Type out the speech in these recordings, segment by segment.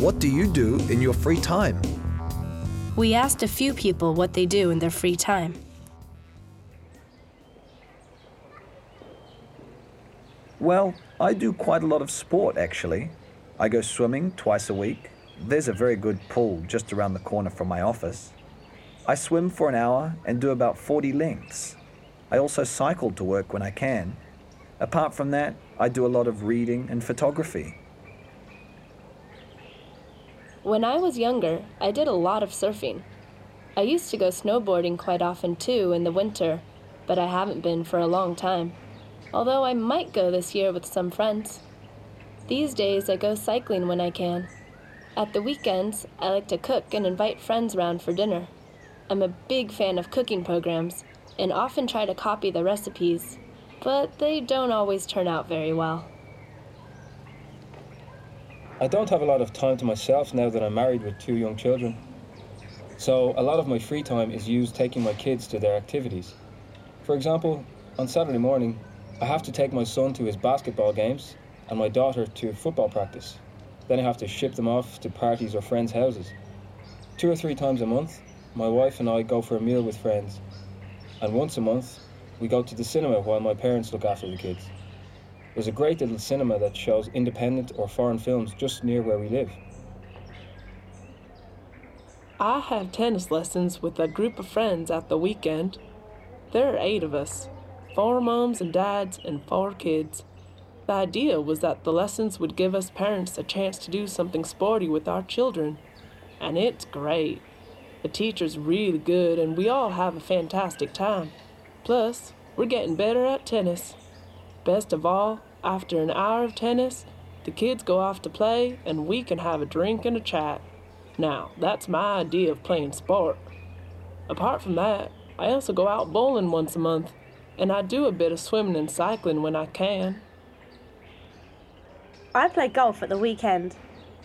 What do you do in your free time? We asked a few people what they do in their free time. Well, I do quite a lot of sport actually. I go swimming twice a week. There's a very good pool just around the corner from my office. I swim for an hour and do about 40 lengths. I also cycle to work when I can. Apart from that, I do a lot of reading and photography. When I was younger, I did a lot of surfing. I used to go snowboarding quite often too in the winter, but I haven't been for a long time. Although I might go this year with some friends. These days I go cycling when I can. At the weekends, I like to cook and invite friends round for dinner. I'm a big fan of cooking programs and often try to copy the recipes, but they don't always turn out very well. I don't have a lot of time to myself now that I'm married with two young children. So a lot of my free time is used taking my kids to their activities. For example, on Saturday morning, I have to take my son to his basketball games and my daughter to football practice. Then I have to ship them off to parties or friends' houses. Two or three times a month, my wife and I go for a meal with friends. And once a month, we go to the cinema while my parents look after the kids. There's a great little cinema that shows independent or foreign films just near where we live. I have tennis lessons with a group of friends at the weekend. There are eight of us four moms and dads, and four kids. The idea was that the lessons would give us parents a chance to do something sporty with our children. And it's great. The teacher's really good, and we all have a fantastic time. Plus, we're getting better at tennis. Best of all, after an hour of tennis, the kids go off to play, and we can have a drink and a chat. Now, that's my idea of playing sport. Apart from that, I also go out bowling once a month and I do a bit of swimming and cycling when I can. I play golf at the weekend.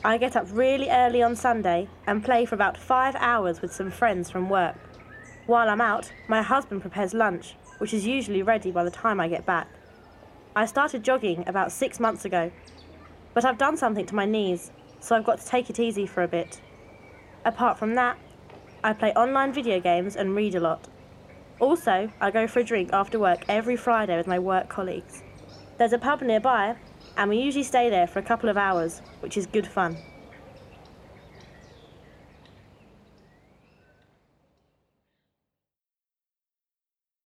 I get up really early on Sunday and play for about five hours with some friends from work. While I'm out, my husband prepares lunch, which is usually ready by the time I get back. I started jogging about six months ago, but I've done something to my knees, so I've got to take it easy for a bit. Apart from that, I play online video games and read a lot. Also, I go for a drink after work every Friday with my work colleagues. There's a pub nearby, and we usually stay there for a couple of hours, which is good fun.